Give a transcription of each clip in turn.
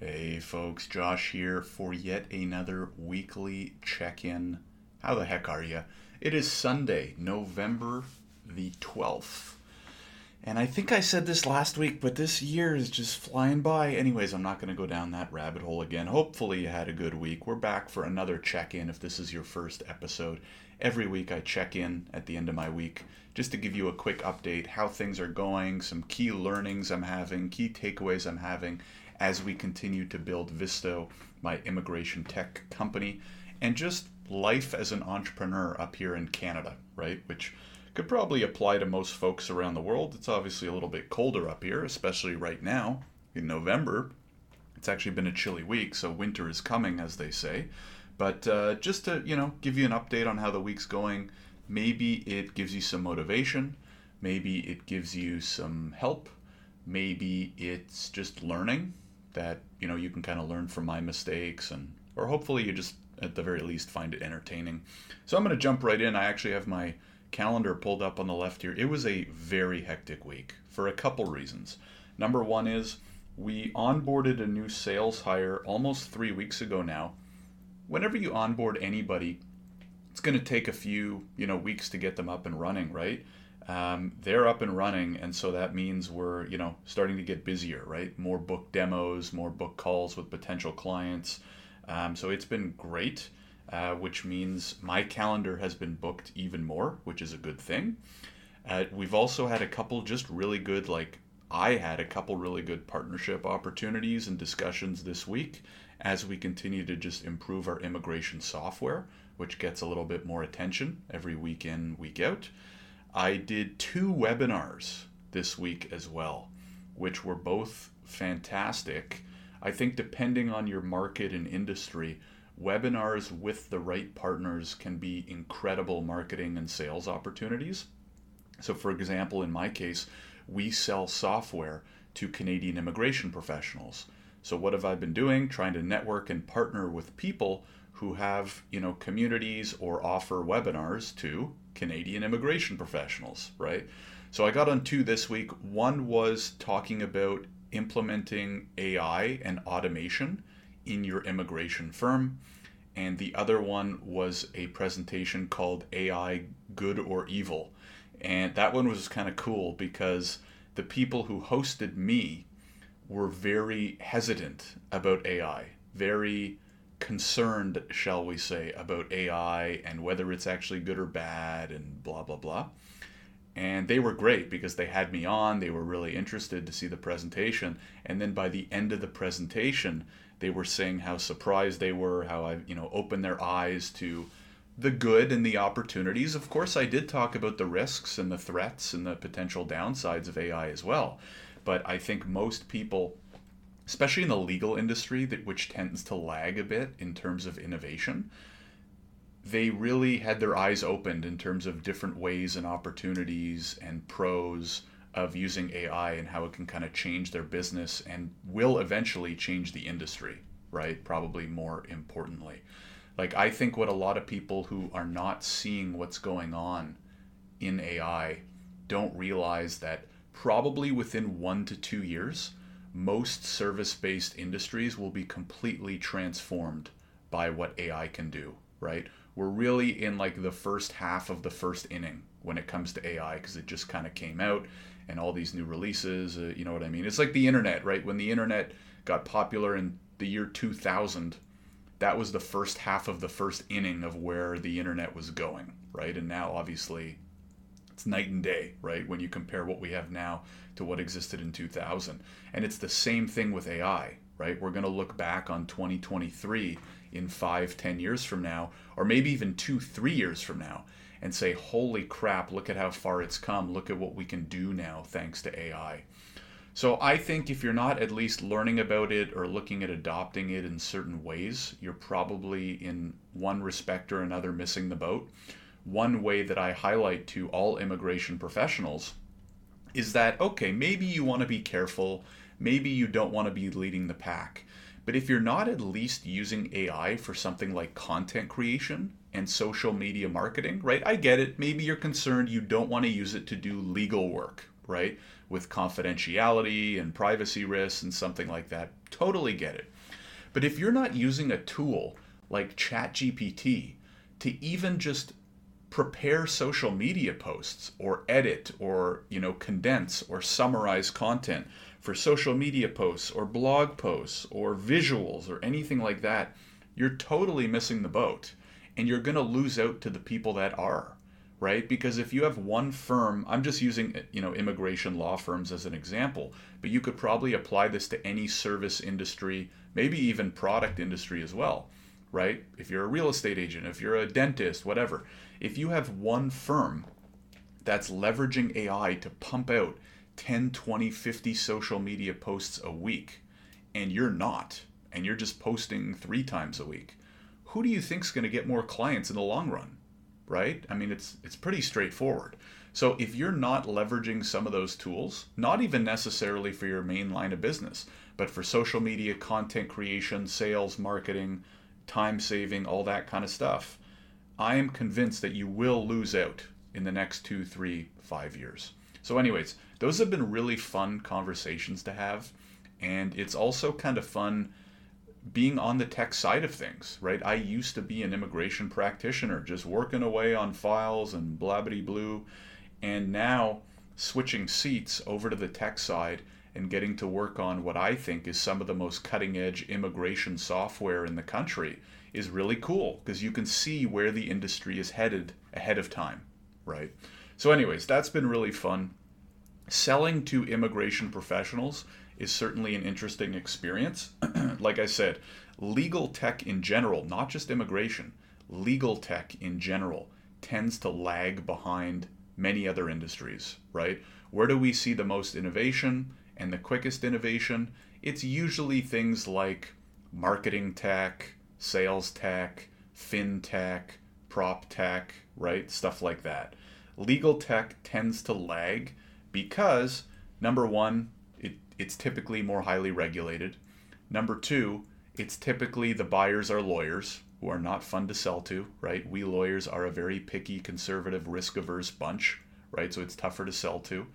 Hey folks, Josh here for yet another weekly check in. How the heck are you? It is Sunday, November the 12th. And I think I said this last week, but this year is just flying by. Anyways, I'm not going to go down that rabbit hole again. Hopefully, you had a good week. We're back for another check in if this is your first episode. Every week, I check in at the end of my week just to give you a quick update how things are going, some key learnings I'm having, key takeaways I'm having, as we continue to build Visto, my immigration tech company, and just life as an entrepreneur up here in Canada, right? Which could probably apply to most folks around the world. It's obviously a little bit colder up here, especially right now in November. It's actually been a chilly week, so winter is coming, as they say. But uh, just to you know give you an update on how the week's going, maybe it gives you some motivation, maybe it gives you some help, maybe it's just learning that you know you can kind of learn from my mistakes and or hopefully you just at the very least find it entertaining. So i'm going to jump right in. I actually have my calendar pulled up on the left here. It was a very hectic week for a couple reasons. Number one is we onboarded a new sales hire almost three weeks ago now. Whenever you onboard anybody it's going to take a few you know weeks to get them up and running right um, they're up and running and so that means we're you know starting to get busier right? More book demos more book calls with potential clients. Um, so it's been great uh, which means my calendar has been booked even more which is a good thing. Uh, we've also had a couple just really good like i had a couple really good partnership opportunities and discussions this week as we continue to just improve our immigration software which gets a little bit more attention every week in week out I did two webinars this week as well, which were both fantastic. I think, depending on your market and industry, webinars with the right partners can be incredible marketing and sales opportunities. So, for example, in my case, we sell software to Canadian immigration professionals. So, what have I been doing? Trying to network and partner with people who have, you know, communities or offer webinars to Canadian immigration professionals, right? So I got on two this week. One was talking about implementing AI and automation in your immigration firm. And the other one was a presentation called AI Good or Evil. And that one was kind of cool because the people who hosted me were very hesitant about AI, very concerned, shall we say, about AI and whether it's actually good or bad and blah, blah, blah. And they were great because they had me on. They were really interested to see the presentation. And then by the end of the presentation, they were saying how surprised they were, how I, you know, opened their eyes to the good and the opportunities. Of course, I did talk about the risks and the threats and the potential downsides of AI as well. But I think most people especially in the legal industry, that which tends to lag a bit in terms of innovation, they really had their eyes opened in terms of different ways and opportunities and pros of using AI and how it can kind of change their business and will eventually change the industry, right? Probably more importantly. Like, I think what a lot of people who are not seeing what's going on in AI don't realize that probably within one to two years, most service based industries will be completely transformed by what AI can do, right? We're really in like the first half of the first inning when it comes to AI because it just kind of came out and all these new releases, uh, you know what I mean? It's like the internet, right? When the internet got popular in the year 2000, that was the first half of the first inning of where the internet was going, right? And now obviously it's night and day, right? When you compare what we have now to what existed in 2000. And it's the same thing with AI, right? We're going to look back on 2023 in five, ten years from now, or maybe even two, three years from now, and say, holy crap, look at how far it's come. Look at what we can do now thanks to AI. So I think if you're not at least learning about it or looking at adopting it in certain ways, you're probably in one respect or another missing the boat one way that I highlight to all immigration professionals is that, okay, maybe you want to be careful, maybe you don't want to be leading the pack. But if you're not at least using AI for something like content creation and social media marketing, right? I get it. Maybe you're concerned you don't want to use it to do legal work, right? With confidentiality and privacy risks and something like that. Totally get it. But if you're not using a tool like ChatGPT to even just prepare social media posts or edit or you know condense or summarize content for social media posts or blog posts or visuals or anything like that you're totally missing the boat and you're going to lose out to the people that are right? Because if you have one firm i'm just using you know immigration law firms as an example but you could probably apply this to any service industry maybe even product industry as well right if you're a real estate agent if you're a dentist whatever if you have one firm that's leveraging AI to pump out 10, 20, 50 social media posts a week, and you're not, and you're just posting three times a week, who do you think's going to get more clients in the long run? Right? I mean, it's it's pretty straightforward. So if you're not leveraging some of those tools, not even necessarily for your main line of business, but for social media content creation, sales, marketing, time saving, all that kind of stuff, I am convinced that you will lose out in the next two, three, five years. So, anyways, those have been really fun conversations to have. And it's also kind of fun being on the tech side of things, right? I used to be an immigration practitioner, just working away on files and blabbity blue. And now switching seats over to the tech side and getting to work on what I think is some of the most cutting edge immigration software in the country is really cool because you can see where the industry is headed ahead of time, right? So, anyways, that's been really fun. Selling to immigration professionals is certainly an interesting experience. like I said, legal tech in general, not just immigration, legal tech in general tends to lag behind many other industries, right? Where do we see the most innovation and the quickest innovation? It's usually things like marketing tech, sales tech, fintech, prop tech, right? Stuff like that. Legal tech tends to lag because number one, it, it's typically more highly regulated. Number two, it's typically the buyers are lawyers who are not fun to sell to, right? We lawyers are a very picky, conservative, risk averse bunch, right? So it's tougher to sell to.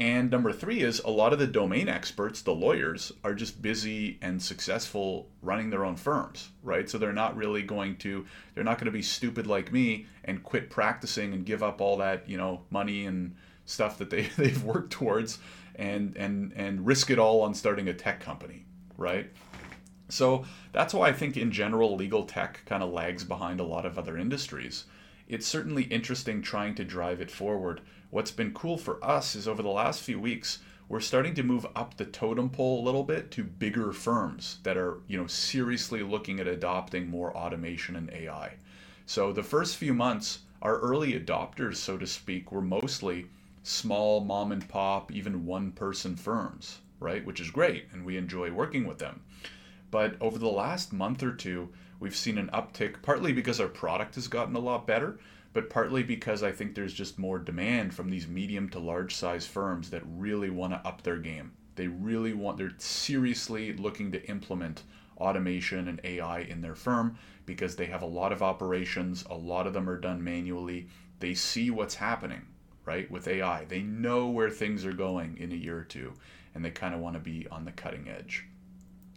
And number three is a lot of the domain experts, the lawyers, are just busy and successful running their own firms, right? So they're not really going to, they're not going to be stupid like me and quit practicing and give up all that, you know, money and stuff that they, they've worked towards and, and, and risk it all on starting a tech company, right? So that's why I think in general, legal tech kind of lags behind a lot of other industries. It's certainly interesting trying to drive it forward What's been cool for us is over the last few weeks, we're starting to move up the totem pole a little bit to bigger firms that are, you know, seriously looking at adopting more automation and AI. So the first few months, our early adopters, so to speak, were mostly small mom and pop, even one person firms, right? Which is great and we enjoy working with them. But over the last month or two, we've seen an uptick, partly because our product has gotten a lot better, but partly because I think there's just more demand from these medium to large size firms that really want to up their game. They really want, they're seriously looking to implement automation and AI in their firm because they have a lot of operations, a lot of them are done manually. They see what's happening, right, with AI. They know where things are going in a year or two, and they kind of want to be on the cutting edge.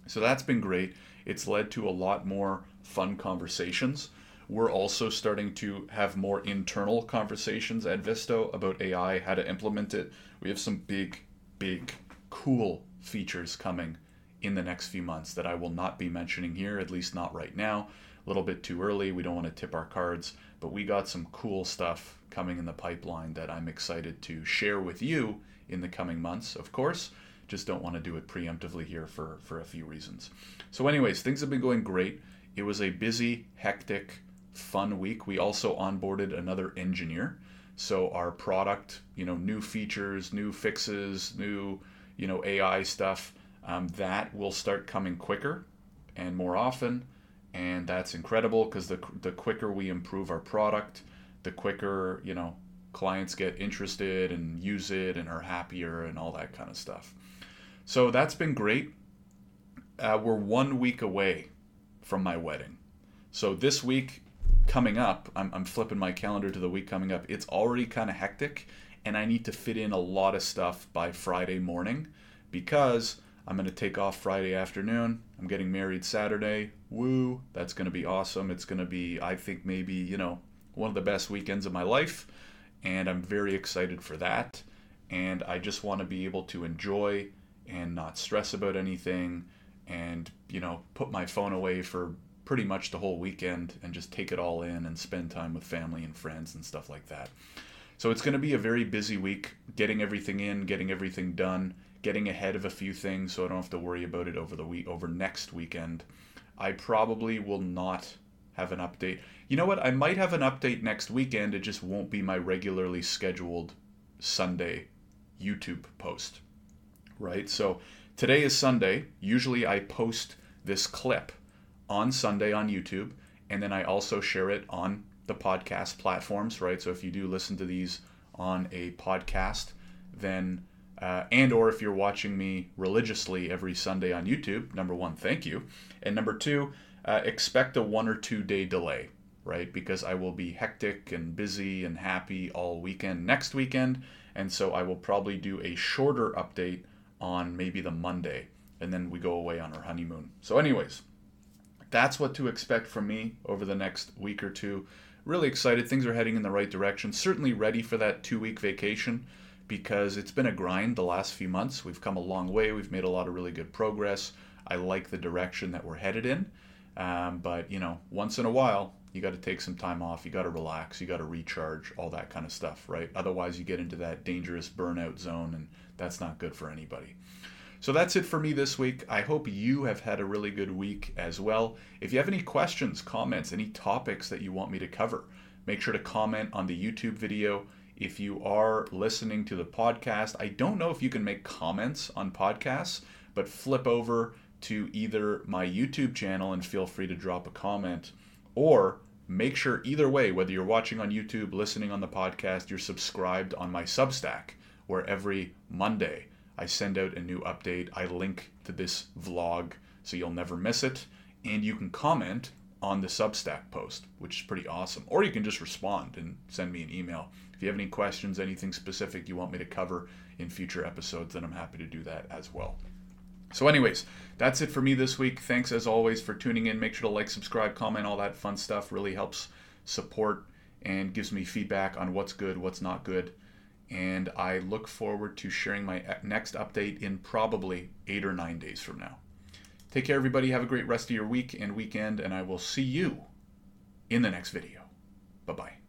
So that's been great. It's led to a lot more fun conversations we're also starting to have more internal conversations at Visto about AI, how to implement it. We have some big, big, cool features coming in the next few months that I will not be mentioning here, at least not right now. A little bit too early. We don't want to tip our cards, but we got some cool stuff coming in the pipeline that I'm excited to share with you in the coming months, of course. Just don't want to do it preemptively here for, for a few reasons. So, anyways, things have been going great. It was a busy, hectic, fun week. We also onboarded another engineer. So our product, you know, new features, new fixes, new, you know, AI stuff, um, that will start coming quicker and more often. And that's incredible because the, the quicker we improve our product, the quicker, you know, clients get interested and use it and are happier and all that kind of stuff. So that's been great. Uh, we're one week away from my wedding. So this week coming up, I'm, I'm flipping my calendar to the week coming up. It's already kind of hectic, and I need to fit in a lot of stuff by Friday morning because I'm going to take off Friday afternoon. I'm getting married Saturday. Woo, that's going to be awesome. It's going to be, I think, maybe, you know, one of the best weekends of my life. And I'm very excited for that. And I just want to be able to enjoy and not stress about anything and, you know, put my phone away for pretty much the whole weekend and just take it all in and spend time with family and friends and stuff like that. So it's going to be a very busy week getting everything in, getting everything done, getting ahead of a few things so I don't have to worry about it over the week over next weekend. I probably will not have an update. You know what? I might have an update next weekend. It just won't be my regularly scheduled Sunday YouTube post. Right? So today is Sunday. Usually I post this clip on Sunday on YouTube and then I also share it on the podcast platforms, right? So if you do listen to these on a podcast, then uh, and or if you're watching me religiously every Sunday on YouTube, number one, thank you, and number two, uh, expect a one or two day delay, right? Because I will be hectic and busy and happy all weekend next weekend, and so I will probably do a shorter update on maybe the Monday, and then we go away on our honeymoon. So, anyways, that's what to expect from me over the next week or two really excited. Things are heading in the right direction. Certainly ready for that two week vacation because it's been a grind the last few months. We've come a long way. We've made a lot of really good progress. I like the direction that we're headed in. Um, but, you know, once in a while, you got to take some time off. You got to relax. You got to recharge, all that kind of stuff, right? Otherwise, you get into that dangerous burnout zone, and that's not good for anybody. So that's it for me this week. I hope you have had a really good week as well. If you have any questions, comments, any topics that you want me to cover, make sure to comment on the YouTube video. If you are listening to the podcast, I don't know if you can make comments on podcasts, but flip over to either my YouTube channel and feel free to drop a comment, or make sure either way, whether you're watching on YouTube, listening on the podcast, you're subscribed on my Substack, where every Monday I send out a new update. I link to this vlog so you'll never miss it. And you can comment on the Substack post, which is pretty awesome. Or you can just respond and send me an email. If you have any questions, anything specific you want me to cover in future episodes, then I'm happy to do that as well. So, anyways, that's it for me this week. Thanks as always for tuning in. Make sure to like, subscribe, comment, all that fun stuff really helps support and gives me feedback on what's good, what's not good and I look forward to sharing my next update in probably eight or nine days from now. Take care, everybody. Have a great rest of your week and weekend, and I will see you in the next video. Bye bye.